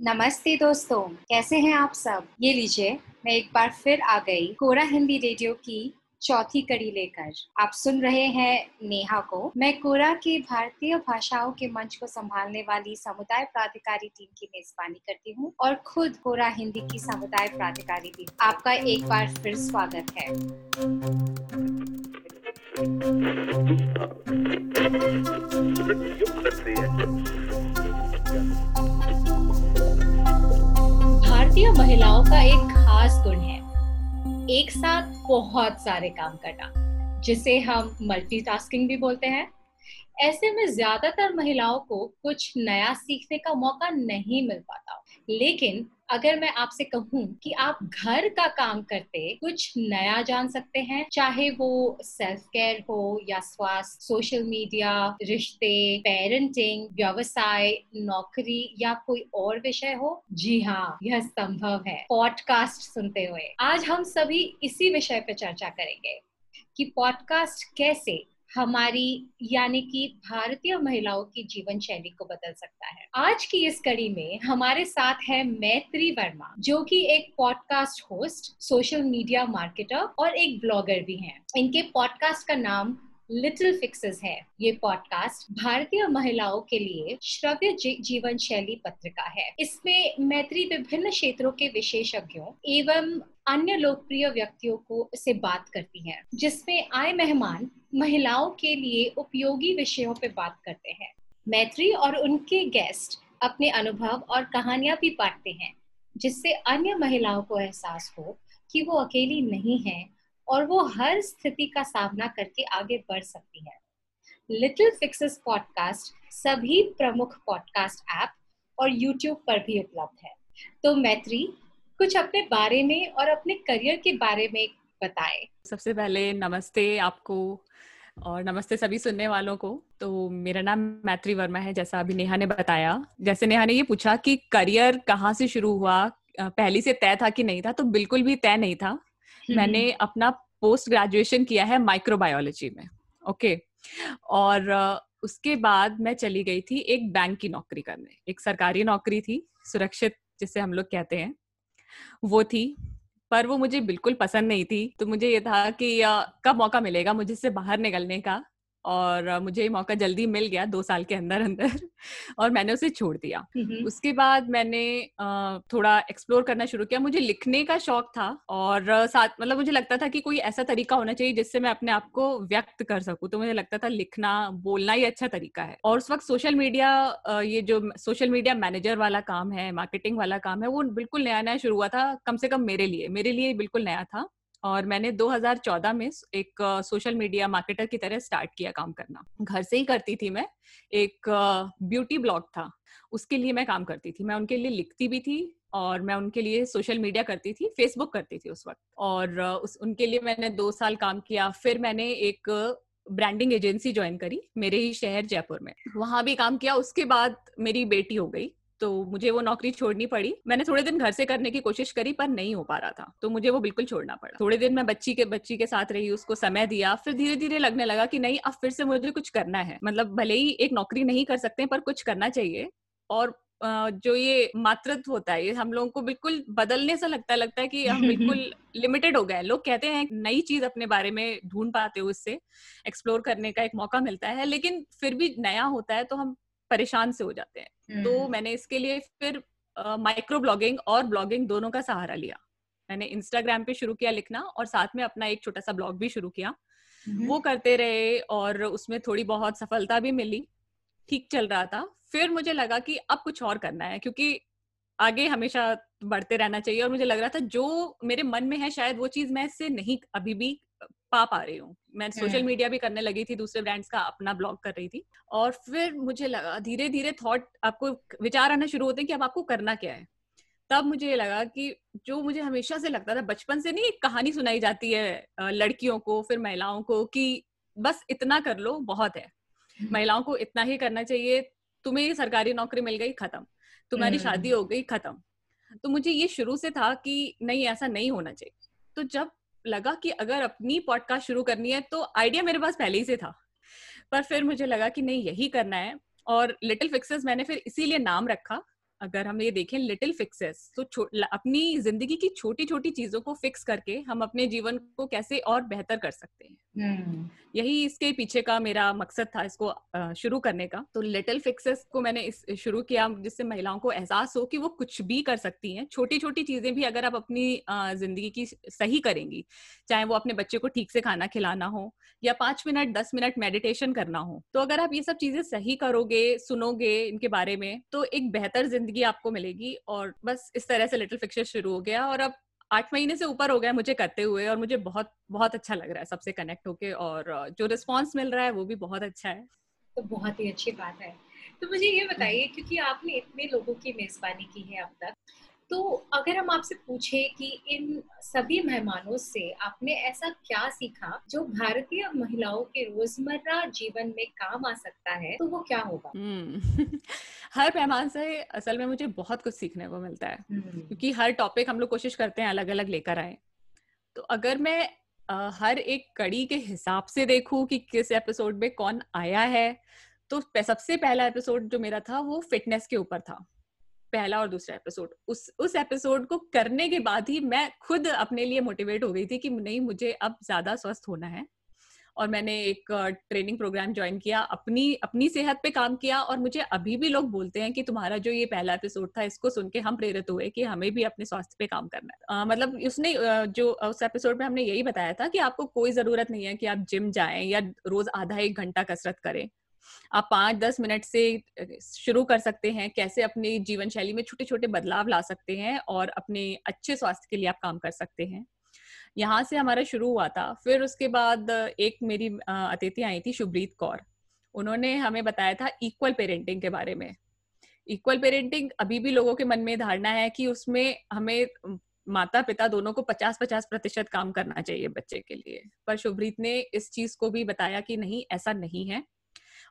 नमस्ते दोस्तों, कैसे हैं आप सब? ये लीजिए, मैं एक बार फिर आ गई कोरा हिंदी रेडियो की चौथी कड़ी लेकर। आप सुन रहे हैं नेहा को। मैं कोरा के भारतीय भाषाओं के मंच को संभालने वाली समुदाय प्राधिकारी टीम की मेजबानी करती हूँ और खुद कोरा हिंदी की समुदाय प्राधिकारी टीम। आपका एक बार फिर स्वागत है। भारतीय महिलाओं का एक खास गुण है। एक साथ बहुत सारे काम करना, जिसे हम मल्टीटास्किंग भी बोलते हैं। ऐसे में ज़्यादातर महिलाओं को कुछ नया सीखने का मौका नहीं मिल पाता। लेकिन अगर मैं आपसे कहूँ कि आप घर का काम करते कुछ नया जान सकते हैं, चाहे वो सेल्फ केयर हो या स्वास्थ्य सोशल मीडिया रिश्ते पेरेंटिंग व्यवसाय, नौकरी या कोई और विषय हो? जी हाँ यह संभव है। पॉडकास्ट सुनते हुए। आज हम सभी इसी विषय पर चर्चा करेंगे कि पॉडकास्ट कैसे हमारी, यानी कि भारतीय महिलाओं की जीवन शैली को बदल सकता है। आज की इस कड़ी में हमारे साथ है मैत्री वर्मा, जो कि एक podcast host social media marketer और एक ब्लॉगर भी हैं। इनके पॉडकास्ट का नाम लिटिल फिक्सेस है, ये पॉडकास्ट भारतीय महिलाओं के लिए श्रव्य जीवन शैली पत्रिका है। इसमें मैत्री विभिन्न क्षेत्रों के विशेषज्ञों एवं अन्य लोकप्रिय व्यक्तियों को से बात करती है, जिसमें आए मेहमान महिलाओं के लिए उपयोगी विषयों पर बात करते हैं। मैत्री और उनके गेस्ट अपने अनुभव और कहानियाँ भी बांटते हैं, जिससे अन्य महिलाओं को एहसास हो कि वो अकेली नहीं है और वो हर स्थिति का सामना करके आगे बढ़ सकती है। लिटिल फिक्सेस पॉडकास्ट सभी प्रमुख पॉडकास्ट ऐप और यूट्यूब पर भी उपलब्ध है। तो मैत्री, कुछ अपने बारे में और अपने करियर के बारे में बताए। सबसे पहले नमस्ते आपको और नमस्ते सभी सुनने वालों को। तो मेरा नाम मैत्री वर्मा है, जैसा अभी नेहा ने बताया। जैसे नेहा ने ये पूछा कि करियर कहाँ से शुरू हुआ पहली से तय था कि नहीं था तो बिल्कुल भी तय नहीं था। मैंने अपना पोस्ट ग्रेजुएशन किया है माइक्रोबायोलॉजी में ओके और उसके बाद मैं चली गई थी एक बैंक की नौकरी करने। एक सरकारी नौकरी थी, सुरक्षित, जिसे हम लोग कहते हैं। वो थी, पर वो मुझे बिल्कुल पसंद नहीं थी। तो मुझे ये था कि कब मौका मिलेगा मुझे इससे बाहर निकलने का? और मुझे ये मौका जल्दी मिल गया दो साल के अंदर अंदर और मैंने उसे छोड़ दिया। उसके बाद मैंने थोड़ा एक्सप्लोर करना शुरू किया। मुझे लिखने का शौक था और साथ मतलब मुझे लगता था कि कोई ऐसा तरीका होना चाहिए जिससे मैं अपने आप को व्यक्त कर सकूँ। तो मुझे लगता था लिखना बोलना ही अच्छा तरीका है। और उस वक्त सोशल मीडिया ये जो सोशल मीडिया मैनेजर वाला काम है मार्केटिंग वाला काम है वो बिल्कुल नया नया शुरू हुआ था कम से कम मेरे लिए। मेरे लिए बिल्कुल नया था। और मैंने 2014 में एक सोशल मीडिया मार्केटर की तरह स्टार्ट किया काम करना। घर से ही करती थी मैं। एक ब्यूटी ब्लॉग था। उसके लिए मैं काम करती थी। मैं उनके लिए लिखती भी थी और मैं उनके लिए सोशल मीडिया करती थी फेसबुक करती थी उस वक्त। और उस, उनके लिए मैंने दो साल काम किया। फिर मैंने एक ब्रांडिंग एजेंसी ज्वाइन करी, मेरे ही शहर जयपुर में। वहाँ भी काम किया। उसके बाद मेरी बेटी हो गई। तो मुझे वो नौकरी छोड़नी पड़ी। मैंने थोड़े दिन घर से करने की कोशिश करी पर नहीं हो पा रहा था। तो मुझे वो बिल्कुल छोड़ना पड़ा। थोड़े दिन मैं बच्ची के बच्ची के साथ रही उसको समय दिया। फिर धीरे धीरे लगने लगा कि नहीं अब फिर से मुझे कुछ करना है। मतलब भले ही एक नौकरी नहीं कर सकते पर कुछ करना चाहिए। और जो ये मातृत्व होता है ये हम लोगों को बिल्कुल बदलने से लगता है लगता है कि हम बिल्कुल लिमिटेड हो गए लोग कहते हैं नई चीज़ अपने बारे में ढूंढ पाते हो इससे एक्सप्लोर करने का एक मौका मिलता है। लेकिन फिर भी नया होता है तो हम परेशान से हो जाते हैं। तो हम्म। मैंने इसके लिए फिर माइक्रो ब्लॉगिंग और ब्लॉगिंग दोनों का सहारा लिया। मैंने इंस्टाग्राम पे शुरू किया लिखना और साथ में अपना एक छोटा सा ब्लॉग भी शुरू किया। हम्म। वो करते रहे और उसमें थोड़ी बहुत सफलता भी मिली। ठीक चल रहा था। फिर मुझे लगा कि अब कुछ और करना है क्योंकि आगे हमेशा बढ़ते रहना चाहिए और मुझे लग रहा था जो मेरे मन में है शायद वो चीज़ मैं इससे नहीं अभी भी पा पा रही हूँ। मैं सोशल मीडिया भी करने लगी थी दूसरे ब्रांड्स का अपना ब्लॉग कर रही थी। और फिर मुझे लगा धीरे धीरे थॉट आपको विचार आना शुरू होते हैं कि अब आपको करना क्या है। तब मुझे ये लगा कि जो मुझे हमेशा से लगता था बचपन से नहीं एक कहानी सुनाई जाती है लड़कियों को फिर महिलाओं को कि बस इतना कर लो बहुत है। हम्म। महिलाओं को इतना ही करना चाहिए तुम्हें सरकारी नौकरी मिल गई खत्म। तुम्हारी हम्म। शादी हो गई खत्म। तो मुझे ये शुरू से था कि नहीं ऐसा नहीं होना चाहिए। तो जब लगा कि अगर अपनी पॉडकास्ट शुरू करनी है तो आइडिया मेरे पास पहले ही से था। पर फिर मुझे लगा कि नहीं, यही करना है। और लिटिल फिक्सेस मैंने फिर इसीलिए नाम रखा अगर हम ये देखें लिटिल फिक्सेस तो अपनी ज़िंदगी की छोटी छोटी चीज़ों को फिक्स करके हम अपने जीवन को कैसे और बेहतर कर सकते हैं। hmm. यही इसके पीछे का मेरा मकसद था इसको शुरू करने का। तो लिटिल फिक्सेस को मैंने इस शुरू किया जिससे महिलाओं को एहसास हो कि वो कुछ भी कर सकती हैं। छोटी छोटी चीज़ें भी अगर आप अपनी ज़िंदगी की सही करेंगी चाहे वो अपने बच्चे को ठीक से खाना खिलाना हो या पाँच मिनट दस मिनट मेडिटेशन करना हो तो अगर आप ये सब चीज़ें सही करोगे सुनोगे इनके बारे में तो एक बेहतर ज़िंदगी आपको मिलेगी और बस इस तरह से लिटिल फिक्चर शुरू हो गया और अब आठ महीने से ऊपर हो गया मुझे करते हुए और मुझे बहुत बहुत अच्छा लग रहा है सबसे कनेक्ट होके और जो रिस्पॉन्स मिल रहा है वो भी बहुत अच्छा है। तो बहुत ही अच्छी बात है। तो मुझे ये बताइए, क्योंकि आपने इतने लोगों की मेजबानी की है अब तक तो अगर हम आपसे पूछे कि इन सभी मेहमानों से आपने ऐसा क्या सीखा जो भारतीय महिलाओं के रोज़मर्रा जीवन में काम आ सकता है तो वो क्या होगा? हम्म, हर मेहमान से असल में मुझे बहुत कुछ सीखने को मिलता है हम्म। क्योंकि हर टॉपिक हम लोग कोशिश करते हैं अलग अलग लेकर आए। तो अगर मैं आ, हर एक कड़ी के हिसाब से देखूँ कि किस एपिसोड में कौन आया है तो सबसे पहला एपिसोड जो मेरा था वो फिटनेस के ऊपर था। पहला और दूसरा एपिसोड उस उस एपिसोड को करने के बाद ही मैं खुद अपने लिए मोटिवेट हो गई थी कि नहीं, मुझे अब ज़्यादा स्वस्थ होना है। और मैंने एक ट्रेनिंग प्रोग्राम ज्वाइन किया, अपनी अपनी सेहत पे काम किया और मुझे अभी भी लोग बोलते हैं कि तुम्हारा जो ये पहला एपिसोड था, इसको सुन के हम प्रेरित हुए कि हमें भी अपने स्वास्थ्य पे काम करना है। मतलब उसने जो, उस एपिसोड में हमने यही बताया था कि आपको कोई ज़रूरत नहीं है कि आप जिम जाएँ या रोज आधा एक घंटा कसरत करें। आप पाँच दस मिनट से शुरू कर सकते हैं कैसे अपनी जीवन शैली में छोटे छोटे बदलाव ला सकते हैं और अपने अच्छे स्वास्थ्य के लिए आप काम कर सकते हैं। यहाँ से हमारा शुरू हुआ था, फिर उसके बाद एक मेरी अतिथि आई थी शुभ्रीत कौर। उन्होंने हमें बताया था इक्वल पेरेंटिंग के बारे में। इक्वल पेरेंटिंग अभी भी लोगों के मन में धारणा है कि उसमें हमें माता पिता दोनों को 50-50 प्रतिशत काम करना चाहिए बच्चे के लिए। पर शुभ्रीत ने इस चीज़ को भी बताया कि नहीं, ऐसा नहीं है।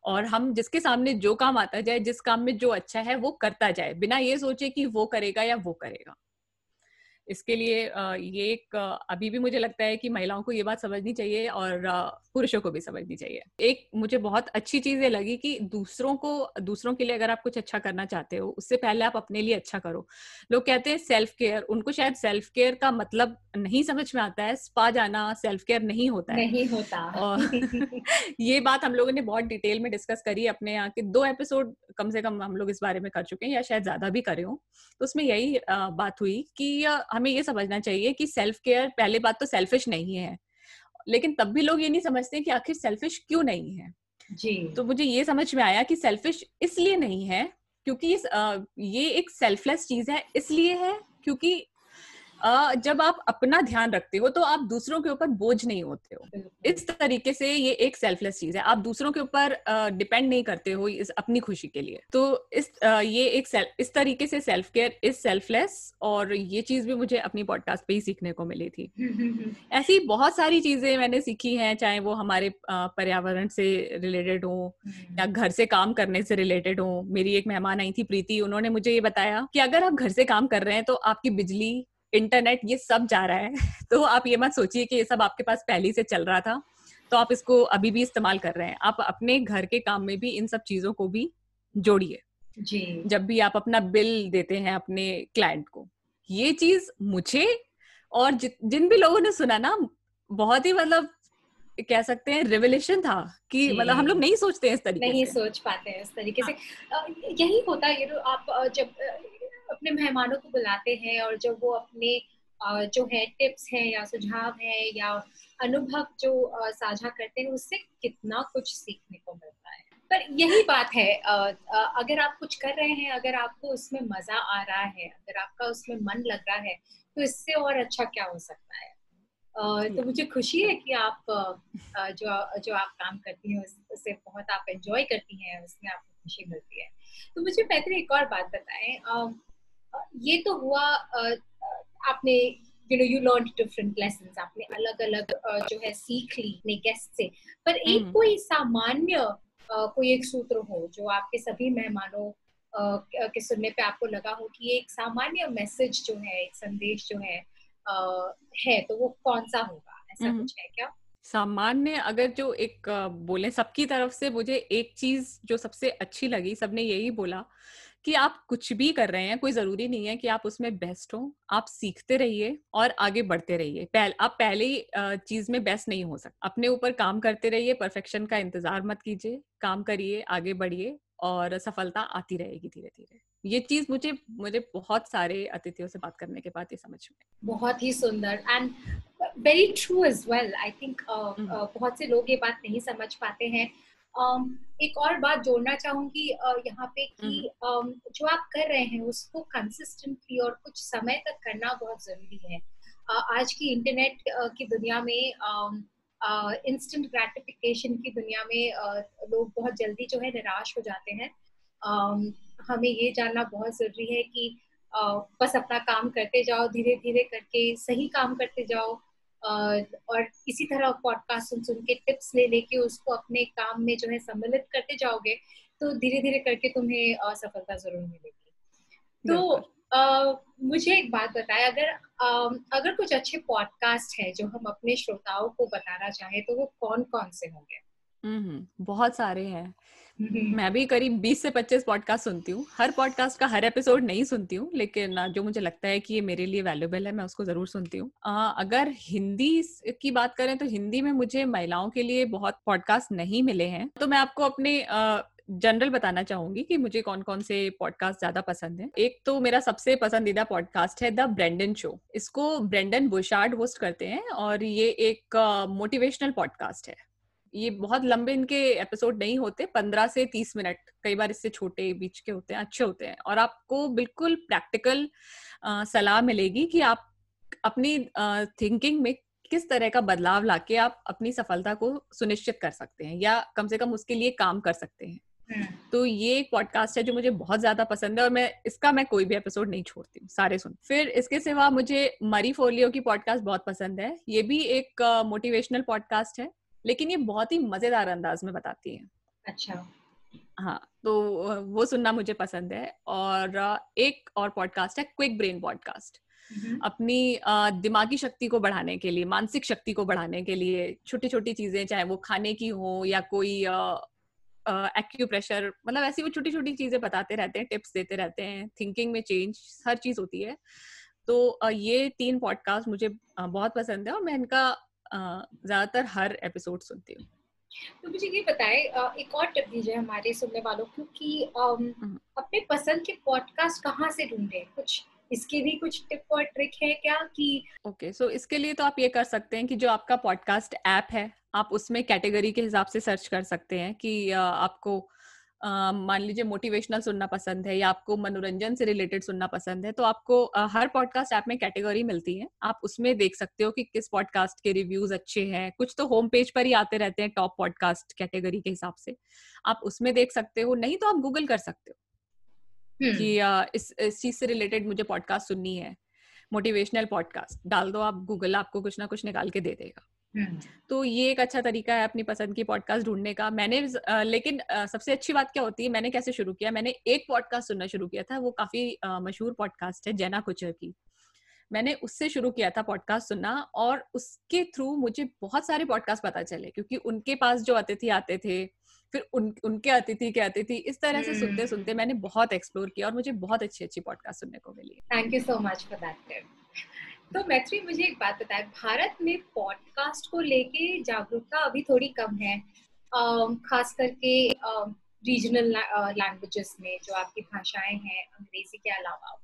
और हम जिसके सामने जो काम आता जाए, जिस काम में जो अच्छा है, वो करता जाए। बिना ये सोचे कि वो करेगा या वो करेगा। इसके लिए ये एक अभी भी मुझे लगता है कि महिलाओं को ये बात समझनी चाहिए और पुरुषों को भी समझनी चाहिए। एक मुझे बहुत अच्छी चीज़ ये लगी कि दूसरों को दूसरों के लिए अगर आप कुछ अच्छा करना चाहते हो उससे पहले आप अपने लिए अच्छा करो। लोग कहते हैं सेल्फ केयर उनको शायद सेल्फ केयर का मतलब नहीं समझ में आता है स्पा जाना सेल्फ केयर नहीं होता है। नहीं होता। और ये बात हम लोगों ने बहुत डिटेल में डिस्कस करी अपने यहाँ के दो एपिसोड कम से कम हम लोग इस बारे में कर चुके हैं या शायद ज़्यादा भी करे हो। तो उसमें यही बात हुई कि हमें ये समझना चाहिए कि सेल्फ केयर पहले बात तो सेल्फिश नहीं है। लेकिन तब भी लोग ये नहीं समझते कि आखिर सेल्फिश क्यों नहीं है। जी। तो मुझे ये समझ में आया कि सेल्फिश इसलिए नहीं है क्योंकि ये एक सेल्फलेस चीज़ है इसलिए है क्योंकि जब आप अपना ध्यान रखते हो तो आप दूसरों के ऊपर बोझ नहीं होते हो। इस तरीके से ये एक सेल्फलेस चीज़ है। आप दूसरों के ऊपर डिपेंड नहीं करते हो इस अपनी खुशी के लिए। तो इस ये एक इस तरीके से सेल्फ केयर इज़ सेल्फलेस और ये चीज़ भी मुझे अपनी पॉडकास्ट पे ही सीखने को मिली थी। ऐसी बहुत सारी चीज़ें मैंने सीखी हैं चाहे वो हमारे पर्यावरण से रिलेटेड हो या हम्म। घर से काम करने से रिलेटेड हो। मेरी एक मेहमान आई थी प्रीति उन्होंने मुझे ये बताया कि अगर आप घर से काम कर रहे हैं तो आपकी बिजली इंटरनेट ये सब जा रहा है। तो आप ये मत सोचिए कि ये सब आपके पास पहले से चल रहा था। तो आप इसको अभी भी इस्तेमाल कर रहे हैं। आप अपने घर के काम में भी इन सब चीज़ों को भी जोड़िए। जी। जब भी आप अपना बिल देते हैं अपने क्लाइंट को। ये चीज़ मुझे और जि, जिन भी लोगों ने सुना ना बहुत ही मतलब कह सकते हैं रिवलेशन था कि मतलब हम लोग नहीं सोचते हैं इस तरीके नहीं से। सोच पाते हैं इस तरीके हाँ. से यही होता है ये आप जब अपने मेहमानों को बुलाते हैं और जब वो अपने जो है टिप्स हैं या सुझाव हैं या अनुभव जो साझा करते हैं, उससे कितना कुछ सीखने को मिलता है। पर यही बात है अगर आप कुछ कर रहे हैं, अगर आपको उसमें मज़ा आ रहा है, अगर आपका उसमें मन लग रहा है तो इससे और अच्छा क्या हो सकता है? तो मुझे खुशी है कि आप जो जो आप काम करती हैं, उससे बहुत आप एंजॉय करती हैं, उसमें आपको खुशी मिलती है। तो मुझे पैतृ एक और बात बताएँ ये तो हुआ आपने you know you learn different lesson आपने अलग अलग जो है सीख ली अपने गेस्ट से पर एक हम्म। कोई सामान्य कोई एक सूत्र हो जो आपके सभी मेहमानों के सुनने पे आपको लगा हो कि एक सामान्य मैसेज जो है एक संदेश जो है है तो वो कौन सा होगा ऐसा हम्म। कुछ है क्या सामान्य अगर जो एक बोले सबकी तरफ़ से मुझे एक चीज़ जो सबसे अच्छी लगी सबने यही बोला कि आप कुछ भी कर रहे हैं कोई ज़रूरी नहीं है कि आप उसमें बेस्ट हो। आप सीखते रहिए और आगे बढ़ते रहिए। पहले आप पहले ही चीज़ में बेस्ट नहीं हो सकते। अपने ऊपर काम करते रहिए परफेक्शन का इंतज़ार मत कीजिए। काम करिए आगे बढ़िए और सफलता आती रहेगी धीरे धीरे ये चीज़ मुझे मुझे बहुत सारे अतिथियों से बात करने के बाद ये समझ में बहुत ही सुंदर and very true as well I think बहुत से लोग ये बात नहीं समझ पाते हैं। एक और बात जोड़ना चाहूँगी यहाँ पे कि um, जो आप कर रहे हैं उसको कंसिस्टेंटली और कुछ समय तक करना बहुत ज़रूरी है। आज की इंटरनेट की दुनिया में इंस्टेंट ग्रेटिफिकेशन की दुनिया में लोग बहुत जल्दी जो है निराश हो जाते हैं। हमें ये जानना बहुत ज़रूरी है कि बस अपना काम करते जाओ धीरे धीरे करके सही काम करते जाओ और इसी तरह पॉडकास्ट सुन सुन के टिप्स ले लेके उसको अपने काम में जो है सम्मिलित करते जाओगे तो धीरे धीरे करके तुम्हें सफलता ज़रूर मिलेगी। तो uh, मुझे एक बात बताए अगर uh, अगर कुछ अच्छे पॉडकास्ट है जो हम अपने श्रोताओं को बताना चाहें तो वो कौन कौन से होंगे? बहुत सारे हैं। मैं भी करीब 20 से 25 पॉडकास्ट सुनती हूँ। हर पॉडकास्ट का हर एपिसोड नहीं सुनती हूँ लेकिन जो मुझे लगता है कि ये मेरे लिए वैल्यूबल है मैं उसको ज़रूर सुनती हूँ। अगर हिंदी की बात करें तो हिंदी में मुझे महिलाओं के लिए बहुत पॉडकास्ट नहीं मिले हैं। तो मैं आपको अपने जनरल बताना चाहूँगी कि मुझे कौन कौन से पॉडकास्ट ज़्यादा पसंद है। एक तो मेरा सबसे पसंदीदा पॉडकास्ट है द ब्रेंडन शो इसको ब्रेंडन बुशार्ड होस्ट करते हैं और ये एक मोटिवेशनल पॉडकास्ट है। ये बहुत लंबे इनके एपिसोड नहीं होते पंद्रह से तीस मिनट कई बार इससे छोटे बीच के होते हैं अच्छे होते हैं। और आपको बिल्कुल प्रैक्टिकल सलाह मिलेगी कि आप अपनी थिंकिंग में किस तरह का बदलाव लाके आप अपनी सफलता को सुनिश्चित कर सकते हैं या कम से कम उसके लिए काम कर सकते हैं। हम्म। तो ये एक पॉडकास्ट है जो मुझे बहुत ज़्यादा पसंद है और मैं इसका मैं कोई भी एपिसोड नहीं छोड़ती हूँ सारे सुन। फिर इसके सिवा मुझे मरी फोलियो की पॉडकास्ट बहुत पसंद है। ये भी एक मोटिवेशनल uh, पॉडकास्ट है। लेकिन ये बहुत ही मज़ेदार अंदाज में बताती है। अच्छा। हाँ तो वो सुनना मुझे पसंद है और एक और पॉडकास्ट है क्विक ब्रेन पॉडकास्ट अपनी दिमागी शक्ति को बढ़ाने के लिए मानसिक शक्ति को बढ़ाने के लिए छोटी छोटी चीज़ें चाहे वो खाने की हो या कोई एक्यूप्रेशर मतलब ऐसी वो छोटी छोटी चीज़ें बताते रहते हैं टिप्स देते रहते हैं थिंकिंग में चेंज हर चीज़ होती है। तो ये तीन पॉडकास्ट मुझे बहुत पसंद है और मैं इनका ज़्यादातर हर एपिसोड सुनती हूँ तो मुझे ये बताए एक और टिप दीजिए हमारे सुनने वालों को कि हम्म। अपने पसंद के पॉडकास्ट कहाँ से ढूंढे कुछ इसके भी कुछ टिप और ट्रिक है क्या कि ओके okay, सो so इसके लिए तो आप ये कर सकते हैं कि जो आपका पॉडकास्ट ऐप है आप उसमें कैटेगरी के हिसाब से सर्च कर सकते हैं कि आपको मान लीजिए मोटिवेशनल सुनना पसंद है या आपको मनोरंजन से रिलेटेड सुनना पसंद है तो आपको हर पॉडकास्ट ऐप में कैटेगरी मिलती है। आप उसमें देख सकते हो कि किस पॉडकास्ट के रिव्यूज़ अच्छे हैं। कुछ तो होम पेज पर ही आते रहते हैं टॉप पॉडकास्ट कैटेगरी के हिसाब से। आप उसमें देख सकते हो नहीं तो आप गूगल कर सकते हो कि इस इस चीज़ से रिलेटेड मुझे पॉडकास्ट सुननी है। मोटिवेशनल पॉडकास्ट डाल दो आप गूगल आपको कुछ ना कुछ निकाल के दे देगा। तो ये एक अच्छा तरीका है अपनी पसंद की पॉडकास्ट ढूँढने का। मैंने लेकिन सबसे अच्छी बात क्या होती है मैंने कैसे शुरू किया मैंने एक पॉडकास्ट सुनना शुरू किया था वो काफ़ी मशहूर पॉडकास्ट है जैना कुचर की। मैंने उससे शुरू किया था पॉडकास्ट सुनना और उसके थ्रू मुझे बहुत सारे पॉडकास्ट पता चले क्योंकि उनके पास जो अतिथि आते थे फिर उन उनके अतिथि के अतिथि इस तरह से सुनते हम्म। सुनते मैंने बहुत एक्सप्लोर किया और मुझे बहुत अच्छी अच्छी पॉडकास्ट सुनने को मिली। Thank you so much for that तो मैत्री, मुझे एक बात बताए। भारत में पॉडकास्ट को लेके जागरूकता अभी थोड़ी कम है। खास करके रीजनल लैंग्वेजेस में जो आपकी भाषाएँ हैं, अंग्रेज़ी के अलावा।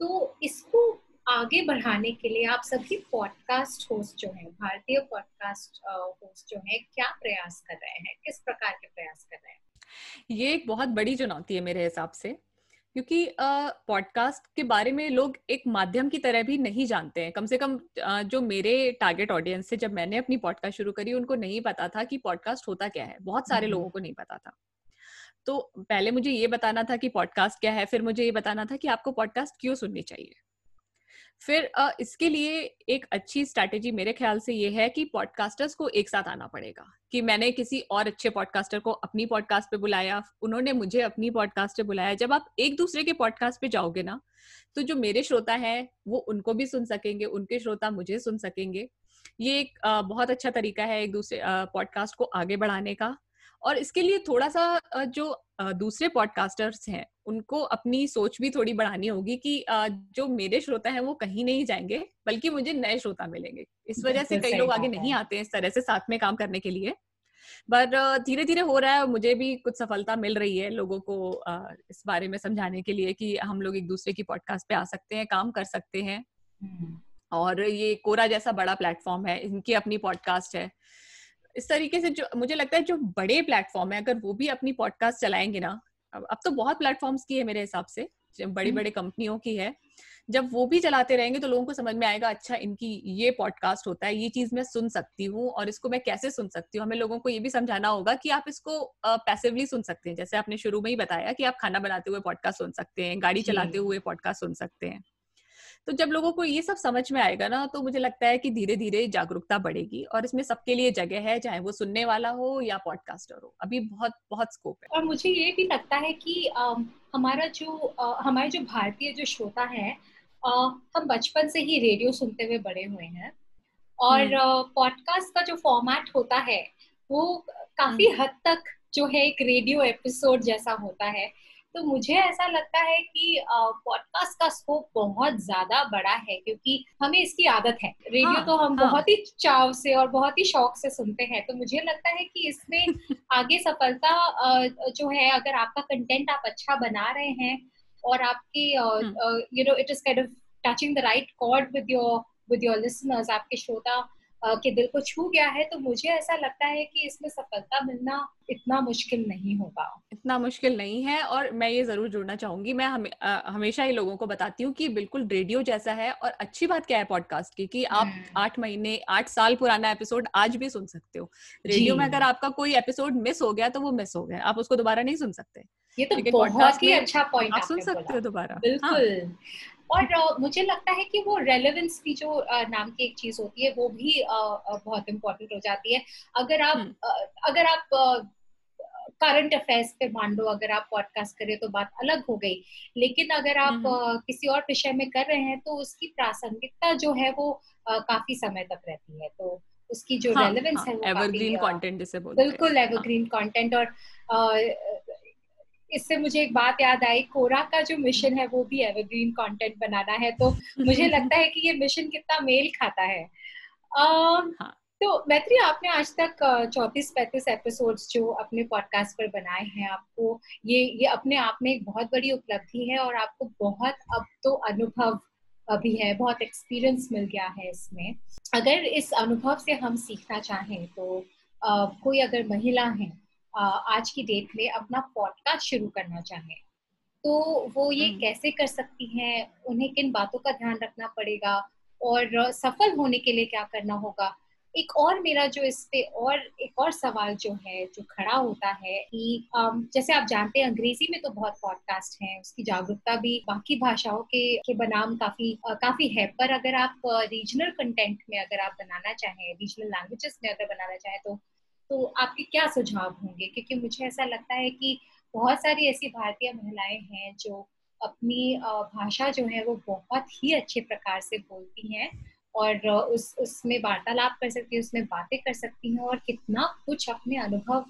तो इसको आगे बढ़ाने के लिए आप सभी पॉडकास्ट होस्ट जो हैं, भारतीय पॉडकास्ट होस्ट जो हैं, क्या प्रयास कर रहे हैं? किस प्रकार के प्रयास कर रहे हैं? ये एक बहुत बड़ी चुनौती है मेरे हिसाब से। क्योंकि पॉडकास्ट के बारे में लोग एक माध्यम की तरह भी नहीं जानते हैं। कम से कम जो मेरे टारगेट ऑडियंस से जब मैंने अपनी पॉडकास्ट शुरू करी उनको नहीं पता था कि पॉडकास्ट होता क्या है। बहुत सारे लोगों को नहीं पता था। तो पहले मुझे ये बताना था कि पॉडकास्ट क्या है फिर मुझे ये बताना था कि आपको पॉडकास्ट क्यों सुननी चाहिए। फिर इसके लिए एक अच्छी स्ट्रैटेजी मेरे ख्याल से ये है कि पॉडकास्टर्स को एक साथ आना पड़ेगा कि मैंने किसी और अच्छे पॉडकास्टर को अपनी पॉडकास्ट पे बुलाया, उन्होंने मुझे अपनी पॉडकास्ट पे बुलाया। जब आप एक दूसरे के पॉडकास्ट पे जाओगे ना तो जो मेरे श्रोता है, वो उनको भी सुन सकेंगे, उनके श्रोता मुझे सुन सकेंगे। ये एक बहुत अच्छा तरीका है एक दूसरे पॉडकास्ट को आगे बढ़ाने का। और इसके लिए थोड़ा सा जो दूसरे पॉडकास्टर्स हैं उनको अपनी सोच भी थोड़ी बढ़ानी होगी कि जो मेरे श्रोता हैं वो कहीं नहीं जाएँगे बल्कि मुझे नए श्रोता मिलेंगे। इस वजह से कई लोग आगे नहीं आते हैं इस तरह से साथ में काम करने के लिए। पर धीरे धीरे हो रहा है मुझे भी कुछ सफलता मिल रही है लोगों को इस बारे में समझाने के लिए कि हम लोग एक दूसरे की पॉडकास्ट पे आ सकते हैं काम कर सकते हैं। हम्म। और ये कोरा जैसा बड़ा प्लेटफॉर्म है इनकी अपनी पॉडकास्ट है। इस तरीके से जो मुझे लगता है जो बड़े प्लेटफॉर्म है अगर वो भी अपनी पॉडकास्ट चलाएँगे ना अब तो बहुत प्लेटफॉर्म्स की है मेरे हिसाब से बड़ी बड़े बड़ी कंपनियों की है। जब वो भी चलाते रहेंगे तो लोगों को समझ में आएगा अच्छा इनकी ये पॉडकास्ट होता है ये चीज़ मैं सुन सकती हूँ और इसको मैं कैसे सुन सकती हूँ? हमें लोगों को ये भी समझाना होगा कि आप इसको पैसिवली सुन सकते हैं। जैसे आपने शुरू में ही बताया कि आप खाना बनाते हुए पॉडकास्ट सुन सकते हैं गाड़ी चलाते हुए पॉडकास्ट सुन सकते हैं। तो जब लोगों को ये सब समझ में आएगा ना तो मुझे लगता है कि धीरे धीरे जागरूकता बढ़ेगी और इसमें सबके लिए जगह है चाहे वो सुनने वाला हो या पॉडकास्टर हो अभी बहुत बहुत स्कोप है और मुझे ये भी लगता है कि आ, हमारा जो आ, हमारे जो भारतीय जो श्रोता है आ, हम बचपन से ही रेडियो सुनते हुए बड़े हुए हैं और पॉडकास्ट हम्म। का जो फॉर्मेट होता है वो काफ़ी हम्म। हद तक जो है एक रेडियो एपिसोड जैसा होता है तो मुझे ऐसा लगता है कि पॉडकास्ट का स्कोप बहुत ज़्यादा बड़ा है क्योंकि हमें इसकी आदत है रेडियो हाँ, तो हम हाँ. बहुत ही चाव से और बहुत ही शौक से सुनते हैं तो मुझे लगता है कि इसमें आगे सफलता जो है अगर आपका कंटेंट आप अच्छा बना रहे हैं और आपकी you know it is kind of touching the right chord with your with your listeners आपके श्रोता के दिल को छू गया है तो मुझे ऐसा लगता है कि इसमें सफलता मिलना इतना मुश्किल नहीं होगा। इतना मुश्किल नहीं है और मैं ये ज़रूर जुड़ना चाहूँगी। मैं हमें, आ, हमेशा ही लोगों को बताती हूँ कि बिल्कुल रेडियो जैसा है और अच्छी बात क्या है पॉडकास्ट की कि आप हम्म। आठ महीने आठ साल पुराना एपिसोड आज भी सुन सकते हो। रेडियो में अगर आपका कोई एपिसोड मिस हो गया तो वो मिस हो गया आप उसको दोबारा नहीं सुन सकते। ये तो बहुत ही अच्छा पॉइंट आप सुन सकते हो दोबारा। हाँ। बिल्कुल और uh, मुझे लगता है कि वो रेलेवेंस की जो uh, नाम की एक चीज़ होती है वो भी uh, बहुत इम्पोर्टेंट हो जाती है। अगर आप uh, अगर आप करंट अफेयर्स पे मान लो अगर आप पॉडकास्ट करें तो बात अलग हो गई। लेकिन अगर आप uh, किसी और विषय में कर रहे हैं तो उसकी प्रासंगिकता जो है वो काफ़ी समय तक रहती है। तो उसकी जो हाँ, रेलेवेंस हाँ, है वो एवरग्रीन कंटेंट जिसे बोलते हैं। बिल्कुल एवरग्रीन हाँ. कंटेंट और इससे मुझे एक बात याद आई कोरा का जो मिशन है वो भी एवरग्रीन कंटेंट बनाना है तो मुझे लगता है कि ये मिशन कितना मेल खाता है हाँ. तो मैत्री आपने आज तक चौतीस पैंतीस एपिसोड्स जो अपने पॉडकास्ट पर बनाए हैं आपको ये ये अपने आप में एक बहुत बड़ी उपलब्धि है और आपको बहुत अब तो अनुभव अभी है बहुत एक्सपीरियंस मिल गया है इसमें अगर इस अनुभव से हम सीखना चाहें तो uh, कोई अगर महिला है आज की डेट में अपना पॉडकास्ट शुरू करना चाहें। तो वो ये हम्म। कैसे कर सकती हैं? उन्हें किन बातों का ध्यान रखना पड़ेगा? और सफल होने के लिए क्या करना होगा? एक और मेरा जो इस पे और एक और सवाल जो है जो खड़ा होता है कि जैसे आप जानते हैं अंग्रेज़ी में तो बहुत पॉडकास्ट हैं। उसकी जागरूकता भी बाकी भाषाओं के के बनाम काफ़ी काफ़ी है। पर अगर आप रीजनल कंटेंट में अगर आप बनाना चाहें रीजनल लैंग्वेजेस में अगर बनाना चाहें तो तो आपके क्या सुझाव होंगे क्योंकि मुझे ऐसा लगता है कि बहुत सारी ऐसी भारतीय महिलाएँ हैं जो अपनी भाषा जो है वो बहुत ही अच्छे प्रकार से बोलती हैं और उस उसमें वार्तालाप कर सकती है उसमें बातें कर सकती हैं और कितना कुछ अपने अनुभव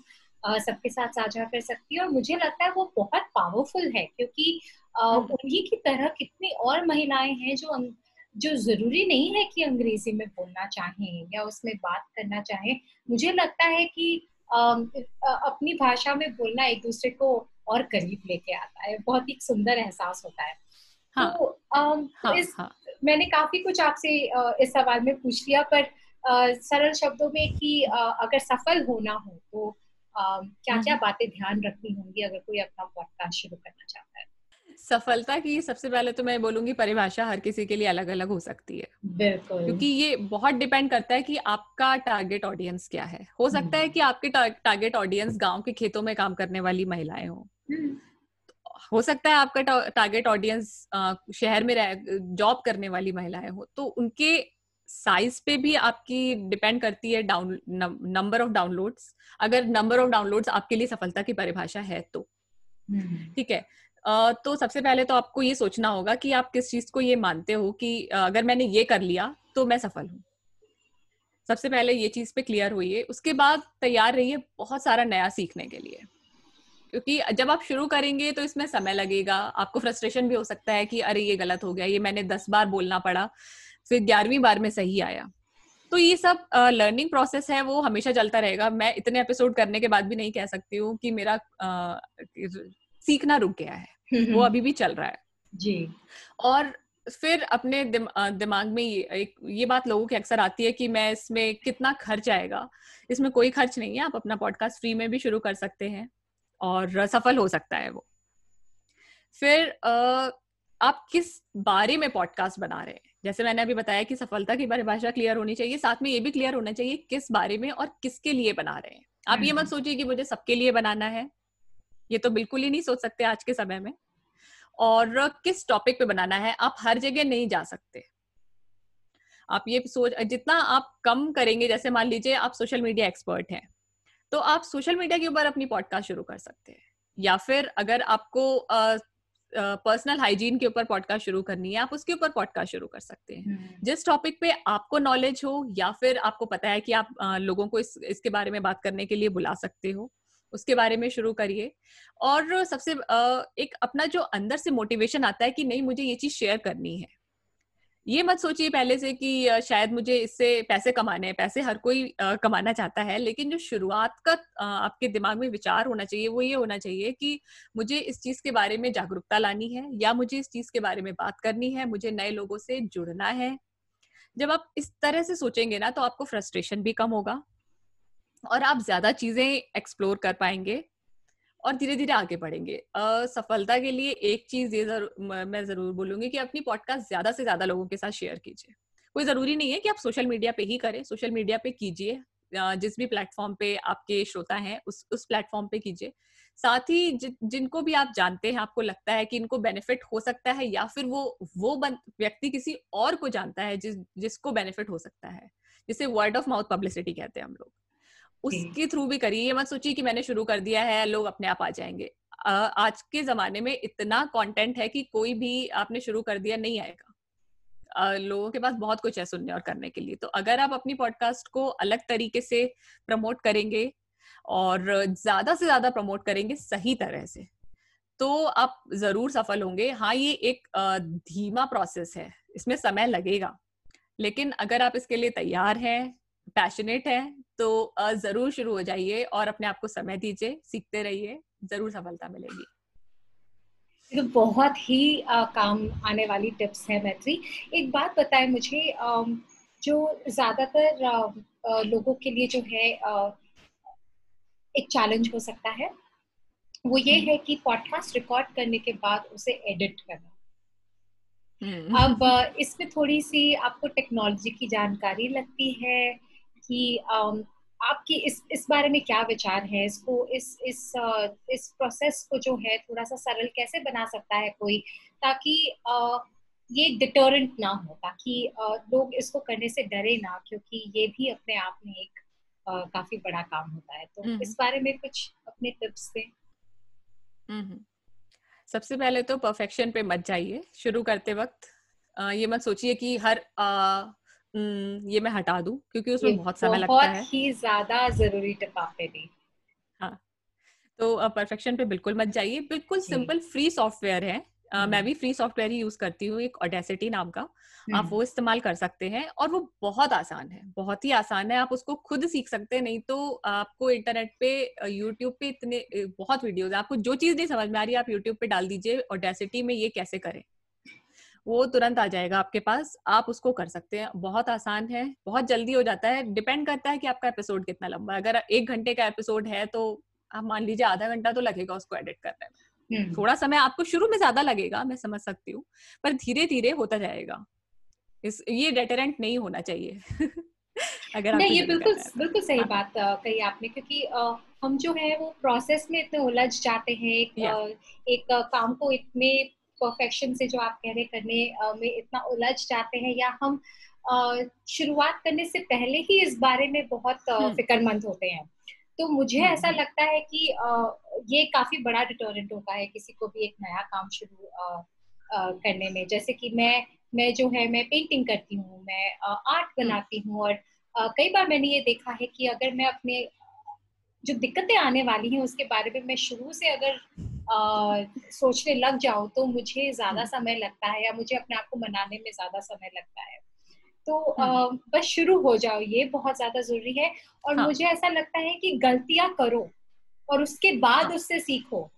सबके साथ साझा कर सकती है और मुझे लगता है वो बहुत पावरफुल है क्योंकि हम्म। उन्हीं की तरह कितनी और महिलाएँ हैं जो जो ज़रूरी नहीं है कि अंग्रेज़ी में बोलना चाहें या उसमें बात करना चाहें मुझे लगता है कि अपनी भाषा में बोलना एक दूसरे को और करीब लेके आता है बहुत ही सुंदर एहसास होता है। हाँ, तो हाँ, इस हाँ. मैंने काफ़ी कुछ आपसे इस सवाल में पूछ लिया पर सरल शब्दों में कि अगर सफल होना हो तो क्या क्या बातें ध्यान रखनी होंगी अगर कोई अपना पॉडकास्ट शुरू करना चाहता है? सफलता की सबसे पहले तो मैं बोलूँगी परिभाषा हर किसी के लिए अलग अलग हो सकती है। बिल्कुल। क्योंकि ये बहुत डिपेंड करता है कि आपका टारगेट ऑडियंस क्या है। हो सकता है हम्म। कि आपके टारगेट ऑडियंस गाँव के खेतों में काम करने वाली महिलाएँ हो। हम्म। हो सकता है आपका टारगेट ऑडियंस शहर में रह जॉब करने वाली महिलाएँ हो। तो उनके साइज़ पे भी आपकी डिपेंड करती है डाउन नंबर ऑफ़ डाउनलोड्स। अगर नंबर ऑफ़ डाउनलोड्स आपके लिए सफलता की परिभाषा है तो। हम्म। ठीक है? तो सबसे पहले तो आपको ये सोचना होगा कि आप किस चीज़ को ये मानते हो कि अगर मैंने ये कर लिया तो मैं सफल हूँ। सबसे पहले ये चीज़ पे क्लियर हुई है उसके बाद तैयार रहिए बहुत सारा नया सीखने के लिए। क्योंकि जब आप शुरू करेंगे तो इसमें समय लगेगा। आपको फ्रस्ट्रेशन भी हो सकता है कि अरे ये गलत हो गया ये मैंने दस बार बोलना पड़ा फिर ग्यारहवीं बार में सही आया। तो ये सब लर्निंग uh, प्रोसेस है वो हमेशा चलता रहेगा। मैं इतने एपिसोड करने के बाद भी नहीं कह सकती हूँ कि मेरा uh, सीखना रुक गया है। वो हम्म। अभी भी चल रहा है। जी। और फिर अपने दिम, दिमाग में ये, एक ये बात लोगों की अक्सर आती है कि मैं इसमें कितना खर्च आएगा। इसमें कोई खर्च नहीं है आप अपना पॉडकास्ट फ्री में भी शुरू कर सकते हैं और सफल हो सकता है वो। फिर आप किस बारे में पॉडकास्ट बना रहे हैं? जैसे मैंने अभी बताया कि सफलता की परिभाषा क्लियर होनी चाहिए साथ में ये भी क्लियर होना चाहिए किस बारे में और किसके लिए बना रहे हैं। आप ये मत हम्म। सोचिए कि मुझे सबके लिए बनाना है। ये तो बिल्कुल ही नहीं सोच सकते आज के समय में। और किस टॉपिक पे बनाना है? आप हर जगह नहीं जा सकते। आप ये सोच जितना आप कम करेंगे जैसे मान लीजिए आप सोशल मीडिया एक्सपर्ट हैं तो आप सोशल मीडिया के ऊपर अपनी पॉडकास्ट शुरू कर सकते हैं। या फिर अगर आपको पर्सनल हाइजीन के ऊपर पॉडकास्ट शुरू करनी है आप उसके ऊपर पॉडकास्ट शुरू कर सकते हैं। हम्म। जिस टॉपिक पे आपको नॉलेज हो या फिर आपको पता है कि आप आ, लोगों को इस इसके बारे में बात करने के लिए बुला सकते हो उसके बारे में शुरू करिए। और सबसे एक अपना जो अंदर से मोटिवेशन आता है कि नहीं, मुझे ये चीज़ शेयर करनी है। ये मत सोचिए पहले से कि शायद मुझे इससे पैसे कमाने हैं। पैसे हर कोई कमाना चाहता है, लेकिन जो शुरुआत का आपके दिमाग में विचार होना चाहिए, वो ये होना चाहिए कि मुझे इस चीज़ के बारे में जागरूकता लानी है, या मुझे इस चीज़ के बारे में बात करनी है, मुझे नए लोगों से जुड़ना है। जब आप इस तरह से सोचेंगे ना तो आपको फ्रस्ट्रेशन भी कम होगा। और आप ज़्यादा चीज़ें एक्सप्लोर कर पाएँगे और धीरे धीरे आगे बढ़ेंगे। सफलता के लिए एक चीज़ ये ज़रूर मैं ज़रूर बोलूँगी कि अपनी पॉडकास्ट ज़्यादा से ज़्यादा लोगों के साथ शेयर कीजिए। कोई ज़रूरी नहीं है कि आप सोशल मीडिया पे ही करें सोशल मीडिया पे कीजिए। जिस भी प्लेटफॉर्म पे आपके श्रोता हैं उस उस प्लेटफॉर्म पे कीजिए। साथ ही जि, जिनको भी आप जानते हैं आपको लगता है कि इनको बेनिफिट हो सकता है या फिर वो वो व्यक्ति किसी और को जानता है जिस जिसको बेनिफिट हो सकता है। जिसे वर्ड ऑफ़ माउथ पब्लिसिटी कहते हैं हम लोग। उसके थ्रू भी करिए मत सोचिए कि मैंने शुरू कर दिया है, लोग अपने आप आ जाएँगे। आज के जमाने में इतना कंटेंट है कि कोई भी आपने शुरू कर दिया नहीं आएगा। लोगों के पास बहुत कुछ है सुनने और करने के लिए। तो अगर आप अपनी पॉडकास्ट को अलग तरीके से प्रमोट करेंगे और ज़्यादा से ज़्यादा प्रमोट करेंगे सही तरह से तो आप ज़रूर सफल होंगे। हाँ ये एक धीमा प्रोसेस है। इसमें समय लगेगा। लेकिन अगर आप इसके लिए तैयार हैं पैशनेट है तो ज़रूर शुरू हो जाइए और अपने आप को समय दीजिए सीखते रहिए ज़रूर सफलता मिलेगी तो बहुत ही आ, काम आने वाली टिप्स है मैत्री एक बात बताए मुझे आ, जो ज़्यादातर लोगों के लिए जो है आ, एक चैलेंज हो सकता है वो ये हम्म। है कि पॉडकास्ट रिकॉर्ड करने के बाद उसे एडिट करना हम्म। अब इसमें थोड़ी सी आपको टेक्नोलॉजी की जानकारी लगती है कि um, आपकी इस इस बारे में क्या विचार है? इसको इस इस इस प्रोसेस को जो है थोड़ा सा सरल कैसे बना सकता है कोई? ताकि ये डिटोरेंट ना हो ताकि लोग इसको करने से डरे ना क्योंकि ये भी अपने आप में एक काफ़ी बड़ा काम होता है। तो हम्म। इस बारे में कुछ अपने टिप्स दें। हम्म। सबसे पहले तो परफेक्शन पे मत जाइए। शुरू करते वक्त ये मत सोचिए कि हर हम्म, ये मैं हटा दूँ क्योंकि उसमें बहुत समय लगता है बहुत ही। ज़्यादा ज़रूरी टिप आपने दी हाँ तो परफेक्शन पे बिल्कुल मत जाइए। बिल्कुल सिंपल फ्री सॉफ्टवेयर है। Uh, मैं भी फ्री सॉफ्टवेयर ही यूज़ करती हूँ एक ऑडेसिटी नाम का। आप हम्म। वो इस्तेमाल कर सकते हैं और वो बहुत आसान है बहुत ही आसान है। आप उसको खुद सीख सकते हैं नहीं तो आपको इंटरनेट पे यूट्यूब पे इतने बहुत वीडियोस है। आपको जो चीज़ नहीं समझ में आ रही है आप यूट्यूब पे डाल दीजिए ऑडेसिटी में ये कैसे करें। वो तुरंत आ जाएगा आपके पास। आप उसको कर सकते हैं। बहुत आसान है बहुत जल्दी हो जाता है। डिपेंड करता है कि आपका एपिसोड कितना लंबा है। अगर एक घंटे का एपिसोड है तो आप मान लीजिए आधा घंटा तो लगेगा उसको एडिट करने में। हम्म। थोड़ा समय आपको शुरू में ज़्यादा लगेगा मैं समझ सकती हूँ पर धीरे धीरे होता जाएगा। इस ये डेटरेंट नहीं होना चाहिए। अगर नहीं ये बिल्कुल बिल्कुल सही हाँ। बात कही आपने क्योंकि आ, हम जो है वो प्रोसेस में इतने उलझ जाते हैं। एक, एक काम को इतने परफेक्शन से जो आप कह रहे करने में इतना उलझ जाते हैं या हम शुरुआत करने से पहले ही इस बारे में बहुत हम्म। फिक्रमंद होते हैं तो मुझे हम्म, ऐसा हम्म। लगता है कि ये काफ़ी बड़ा डिटोरेंट होता है किसी को भी एक नया काम शुरू करने में जैसे कि मैं मैं जो है मैं पेंटिंग करती हूँ मैं आर्ट बनाती हूँ और कई बार मैंने ये देखा है कि अगर मैं अपने जो दिक्कतें आने वाली हैं उसके बारे में मैं शुरू से अगर सोचने लग जाओ तो मुझे ज़्यादा हम्म। समय लगता है या मुझे अपने आप को मनाने में ज़्यादा समय लगता है तो आ, हम्म। बस शुरू हो जाओ ये बहुत ज़्यादा ज़रूरी है और हाँ. मुझे ऐसा लगता है कि गलतियाँ करो और उसके बाद हाँ. उससे सीखो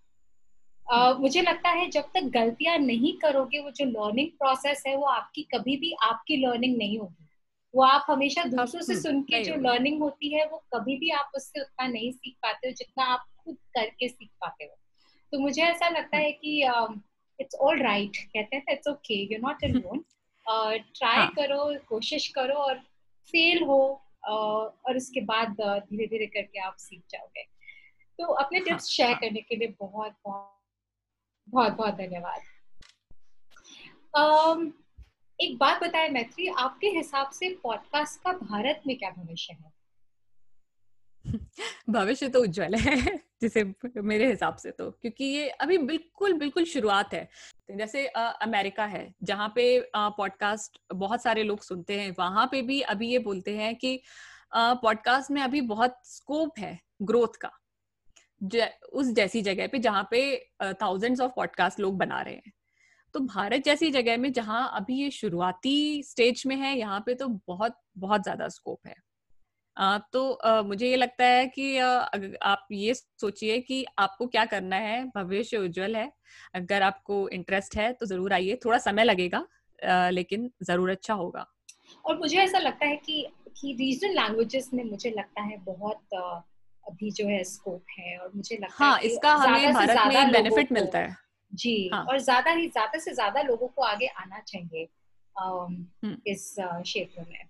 Uh, मुझे लगता है जब तक गलतियाँ नहीं करोगे वो जो लर्निंग प्रोसेस है वो आपकी कभी भी आपकी लर्निंग नहीं होगी वो आप हमेशा दूसरों से सुन के जो लर्निंग होती है वो कभी भी आप उससे उतना नहीं सीख पाते हो जितना आप खुद करके सीख पाते हो तो मुझे ऐसा लगता है कि इट्स ऑल राइट कहते हैं it's okay you not alone try करो कोशिश करो और फेल हो uh, और उसके बाद धीरे धीरे करके आप सीख जाओगे। तो अपने टिप्स शेयर हाँ, करने के लिए बहुत बहुत बहुत बहुत धन्यवाद। Um, एक बात बताए मैत्री आपके हिसाब से पॉडकास्ट का भारत में क्या भविष्य है? भविष्य तो उज्जवल है जिसे मेरे हिसाब से तो क्योंकि ये अभी बिल्कुल बिल्कुल शुरुआत है। जैसे आ, अमेरिका है जहाँ पे पॉडकास्ट बहुत सारे लोग सुनते हैं वहाँ पे भी अभी ये बोलते हैं कि पॉडकास्ट में अभी बहुत स्कोप है ग्रोथ का उस जैसी जगह पे जहाँ पे थाउजेंड्स ऑफ़ पॉडकास्ट लोग बना रहे हैं। तो भारत जैसी जगह में जहाँ अभी ये शुरुआती स्टेज में है यहाँ पे तो बहुत बहुत ज़्यादा स्कोप है। तो मुझे ये लगता है कि आप ये सोचिए कि आपको क्या करना है भविष्य उज्जवल है अगर आपको इंटरेस्ट है तो ज़रूर आइए थोड़ा समय लगेगा लेकिन ज़रूर अच्छा होगा और मुझे ऐसा लगता है कि कि रीजनल लैंग्वेजेस में मुझे लगता है बहुत अभी जो है स्कोप है और मुझे लगता हाँ, है इसका हमें भारत में बेनिफिट मिलता है जी हाँ. और ज़्यादा ही ज़्यादा से ज़्यादा लोगों को आगे आना चाहिए हम्म। इस क्षेत्र में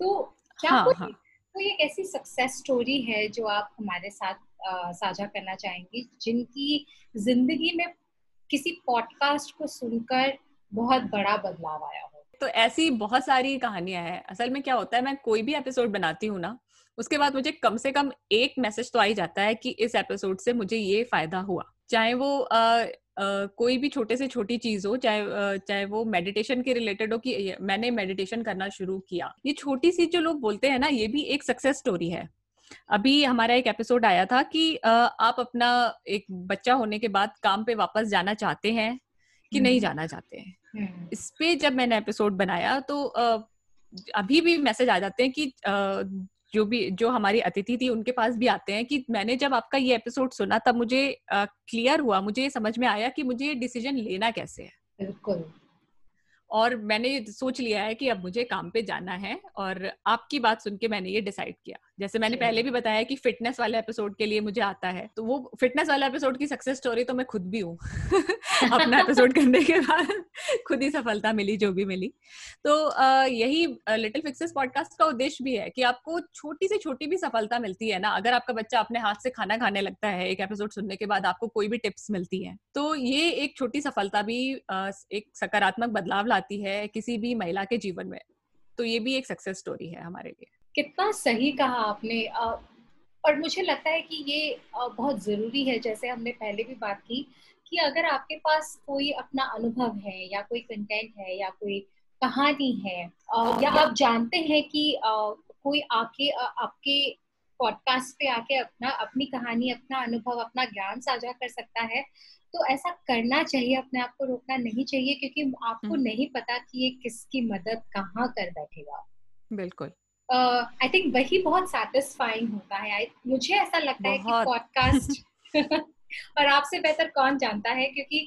तो क्या हाँ, हाँ. कोई एक ऐसी सक्सेस स्टोरी है जो आप हमारे साथ साझा करना चाहेंगी, जिनकी ज़िंदगी में किसी पॉडकास्ट को सुनकर बहुत बड़ा बदलाव आया हो। तो ऐसी बहुत सारी कहानियाँ हैं। असल में क्या होता है, मैं कोई भी एपिसोड बनाती हूँ ना, उसके बाद मुझे कम से कम एक मैसेज तो आ ही जाता है कि इस एपिसोड से मुझे ये फ़ायदा हुआ। चाहे वो आ, कोई भी छोटे से छोटी चीज़ हो चाहे चाहे वो मेडिटेशन के रिलेटेड हो कि मैंने मेडिटेशन करना शुरू किया ये छोटी सी जो लोग बोलते हैं ना ये भी एक सक्सेस स्टोरी है अभी हमारा एक एपिसोड आया था कि आप अपना एक बच्चा होने के बाद काम पे वापस जाना चाहते हैं कि नहीं हम्म। जाना चाहते हैं हम्म। इस पे जब मैंने एपिसोड बनाया तो अभी भी मैसेज आ जाते हैं कि जो भी जो हमारी अतिथि थी उनके पास भी आते हैं कि मैंने जब आपका ये एपिसोड सुना तब मुझे क्लियर हुआ मुझे समझ में आया कि मुझे डिसीज़न लेना कैसे है। बिल्कुल। और मैंने सोच लिया है कि अब मुझे काम पे जाना है और आपकी बात सुन के मैंने ये डिसाइड किया। जैसे मैंने पहले भी बताया कि फिटनेस वाले एपिसोड के लिए मुझे आता है तो वो फिटनेस वाले एपिसोड की सक्सेस स्टोरी तो मैं खुद भी हूँ। अपना एपिसोड करने के बाद। खुद ही सफलता मिली, जो भी मिली। तो यही लिटिल फिक्सेस पॉडकास्ट का उद्देश्य भी है कि आपको छोटी से छोटी भी सफलता मिलती है ना। अगर आपका बच्चा अपने हाथ से खाना खाने लगता है, एक एपिसोड सुनने के बाद आपको कोई भी टिप्स मिलती है तो ये एक छोटी सफलता भी एक सकारात्मक बदलाव लाती है किसी भी महिला के जीवन में। तो ये भी एक सक्सेस स्टोरी है हमारे लिए। कितना सही कहा आपने। और मुझे लगता है कि ये बहुत ज़रूरी है। जैसे हमने पहले भी बात की कि अगर आपके पास कोई अपना अनुभव है या कोई कंटेंट है या कोई कहानी है या आप जानते हैं कि कोई आके आपके पॉडकास्ट पे आके अपना अपनी कहानी अपना अनुभव अपना ज्ञान साझा कर सकता है तो ऐसा करना चाहिए अपने आप को रोकना नहीं चाहिए क्योंकि आपको हम्म। नहीं पता कि ये किसकी मदद कहाँ कर बैठेगा। बिल्कुल। आई थिंक वही बहुत सेटिस्फाइंग होता है। मुझे ऐसा लगता है कि पॉडकास्ट और आपसे बेहतर कौन जानता है? क्योंकि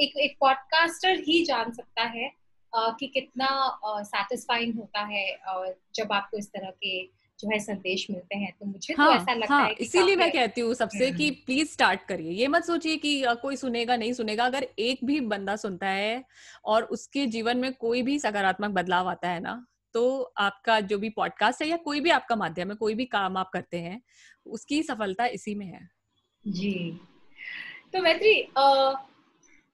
एक एक पॉडकास्टर ही जान सकता है कि कितना सेटिस्फाइंग होता है जब आपको इस तरह के जो है संदेश मिलते हैं। तो मुझे तो हाँ, तो ऐसा लगता हाँ, है इसीलिए मैं कहती हूँ सबसे कि प्लीज़ हम्म। स्टार्ट करिए। ये मत सोचिए कि कोई सुनेगा नहीं सुनेगा। अगर एक भी बंदा सुनता है और उसके जीवन में कोई भी सकारात्मक बदलाव आता है ना तो आपका जो भी पॉडकास्ट है या कोई भी आपका माध्यम है कोई भी काम आप करते हैं उसकी सफलता इसी में है। जी। तो मैत्री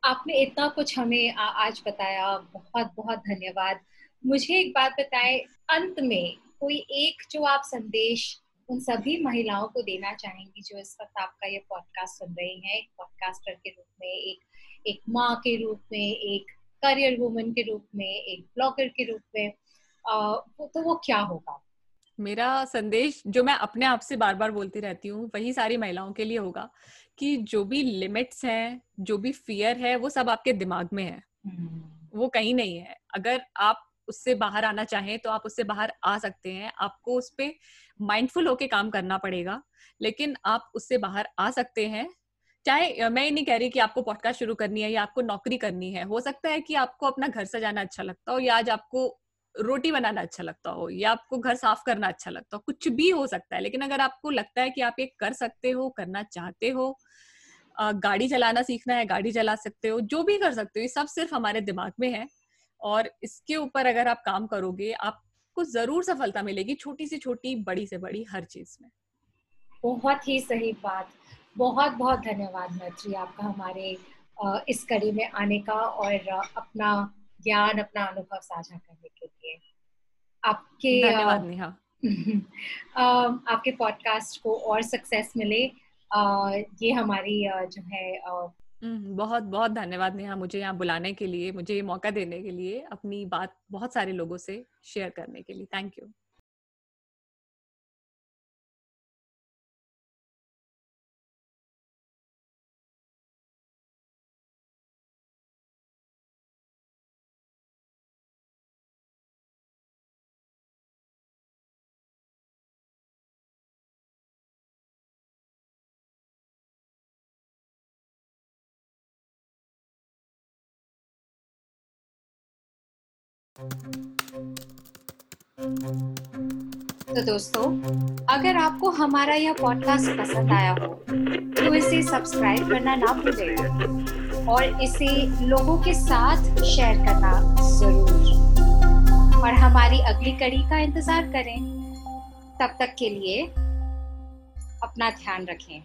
आपने इतना कुछ हमें आज बताया बहुत बहुत धन्यवाद। मुझे एक बात बताए अंत में कोई एक जो आप संदेश उन सभी महिलाओं को देना चाहेंगी जो इस वक्त आपका ये पॉडकास्ट सुन रही हैं एक पॉडकास्टर के रूप में एक एक माँ के रूप में एक करियर वुमन के रूप में एक ब्लॉगर के रूप में आ, तो वो क्या होगा? मेरा संदेश जो मैं अपने आप से बार बार बोलती रहती हूँ वही सारी महिलाओं के लिए होगा कि जो भी लिमिट्स हैं जो भी फियर है वो सब आपके दिमाग में है। हम्म। वो कहीं नहीं है। अगर आप उससे बाहर आना चाहें तो आप उससे बाहर आ सकते हैं। आपको उस पर माइंडफुल होके काम करना पड़ेगा लेकिन आप उससे बाहर आ सकते हैं। चाहे मैं ये नहीं कह रही कि आपको पॉडकास्ट शुरू करनी है या आपको नौकरी करनी है। हो सकता है कि आपको अपना घर सजाना अच्छा लगता हो या आज आपको रोटी बनाना अच्छा लगता हो या आपको घर साफ़ करना अच्छा लगता हो, कुछ भी हो सकता है, लेकिन अगर आपको लगता है कि आप ये कर सकते हो, करना चाहते हो गाड़ी चलाना सीखना है, गाड़ी चला सकते हो, जो भी कर सकते हो, ये सब सिर्फ़ हमारे दिमाग में है और इसके ऊपर अगर आप काम करोगे, आपको ज़रूर सफलता मिलेगी छोटी से छोटी, बड़ी से बड़ी, हर चीज़ में। बहुत ही सही बात। बहुत बहुत धन्यवाद मैत्री आपका हमारे इस कड़ी में आने का और अपना ज्ञान अपना अनुभव साझा करने के लिए। आपके धन्यवाद नेहा। आपके पॉडकास्ट को और सक्सेस मिले। ये हमारी जो है हम्म, बहुत बहुत धन्यवाद नेहा मुझे यहाँ बुलाने के लिए मुझे ये मौका देने के लिए अपनी बात बहुत सारे लोगों से शेयर करने के लिए। थैंक यू तो दोस्तों, अगर आपको हमारा यह पॉडकास्ट पसंद आया हो तो इसे सब्सक्राइब करना ना भूलें और इसे लोगों के साथ शेयर करना ज़रूर। और हमारी अगली कड़ी का इंतज़ार करें। तब तक के लिए अपना ध्यान रखें।